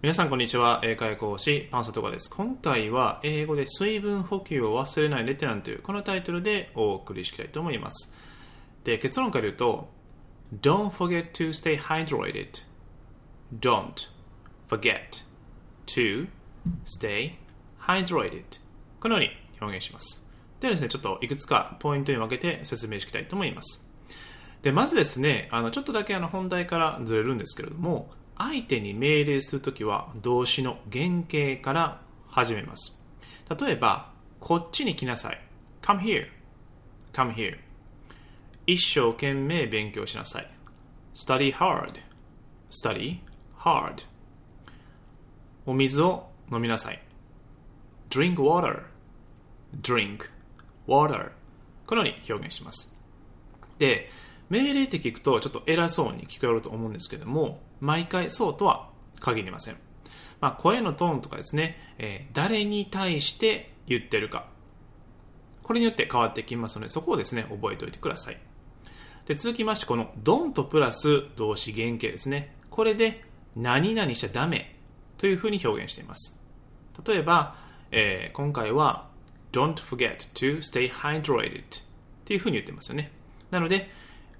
皆さんこんにちは。英会講師パンサトカです。今回は英語で水分補給を忘れないでってなんていうこのタイトルでお送りしたいと思います。で結論から言うと Don't forget to stay hydrated. Don't forget to stay hydrated. このように表現します。ではですねちょっといくつかポイントに分けて説明していきたいと思います。でまずですねあのちょっとだけあの本題からずれるんですけれども相手に命令するときは動詞の原型から始めます。例えば、こっちに来なさい。come here, come here. 一生懸命勉強しなさい。study hard, study hard. お水を飲みなさい。drink water, drink water. このように表現します。で、命令って聞くとちょっと偉そうに聞こえると思うんですけども、毎回そうとは限りません。まあ、声のトーンとかですね、えー、誰に対して言ってるか。これによって変わってきますので、そこをですね、覚えておいてください。で、続きまして、この don't プラス動詞原形ですね。これで何々しちゃダメというふうに表現しています。例えば、えー、今回は don't forget to stay hydrated っていうふうに言ってますよね。なので、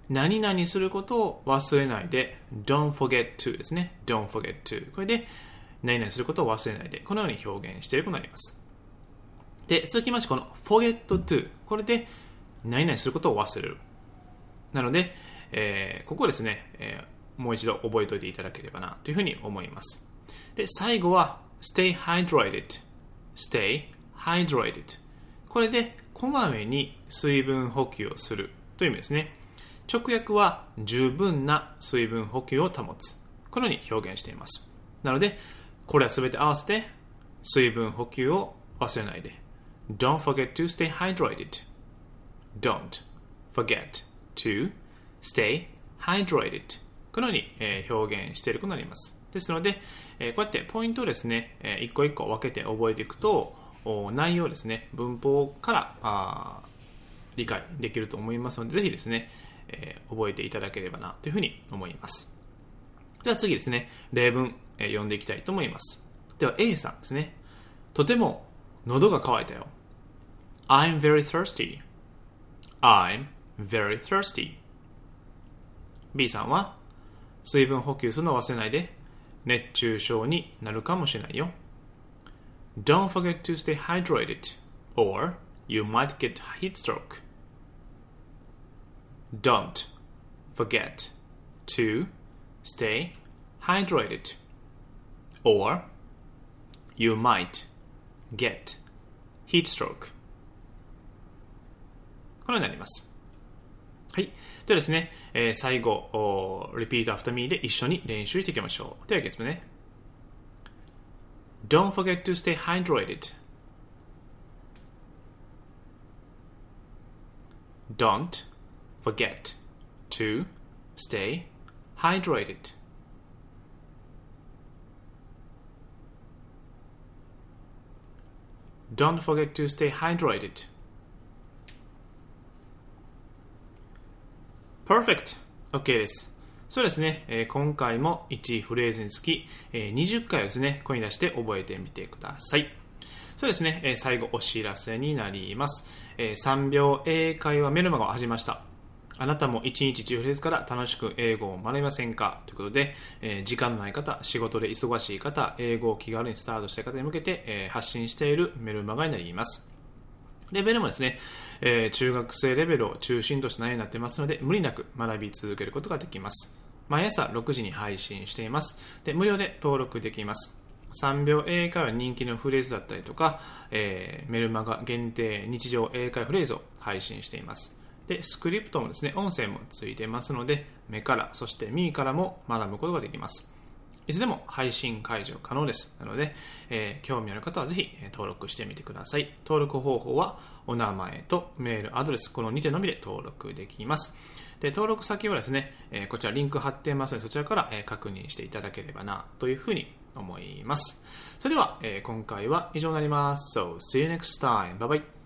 何々することを忘れないで don't forget to ですね。don't forget to これで何々することを忘れないでこのように表現していることになります。で続きましてこの forget to これで何々することを忘れる。なので、えー、ここですね、えー、もう一度覚えておいていただければなというふうに思います。で最後は stay hydrated stay hydrated これでこまめに水分補給をするという意味ですね。直訳は十分な水分補給を保つ。このように表現しています。なので、これは全て合わせて水分補給を忘れないで。Don't forget to stay hydrated. Don't forget to stay hydrated. このように、表現していることになります。ですので、こうやってポイントをですね、一個一個分けて覚えていくと、内容ですね、文法から理解できると思いますので、ぜひですね、えー、覚えていただければなというふうに思います。では次ですね、例文、えー、読んでいきたいと思います。では A さんですね。とても喉が渇いたよ。I'm very thirsty. I'm very thirsty. B さんは水分補給するのを忘れないで熱中症になるかもしれないよ。Don't forget to stay hydrated or you might get heat stroke. Don't forget to stay hydrated, or you might get heat stroke. このようになります。はい。ではですね、えー、最後、repeat after me で一緒に練習していきましょう。では、いきますね。Don't forget to stay hydrated. Don't forget to stay hydrated. Don't forget to stay hydrated. Perfect! OK です。そうですね、えー、今回も1フレーズにつき、えー、20回をですね、声に出して覚えてみてください。そうですね、えー、最後お知らせになります。えー、3秒英会話メルマガを始めました。あなたも1日10フレーズから楽しく英語を学びませんか？ということで、えー、時間のない方、仕事で忙しい方、英語を気軽にスタートしたい方に向けて、えー、発信しているメルマガになります。レベルもですね、えー、中学生レベルを中心とした内容になっていますので、無理なく学び続けることができます。毎朝6時に配信しています。で、無料で登録できます。3秒英会話人気のフレーズだったりとか、えー、メルマガ限定日常英会話フレーズを配信しています。で、スクリプトもですね、音声もついてますので、目から、そして耳からも学ぶことができます。いつでも配信解除可能です。なので、えー、興味ある方はぜひ登録してみてください。登録方法はお名前とメール、アドレス、この2点のみで登録できます。で、登録先はですね、えー、こちらリンク貼ってますので、そちらから、え、確認していただければな、というふうに思います。それでは、えー、今回は以上になります。So, see you next time. Bye bye.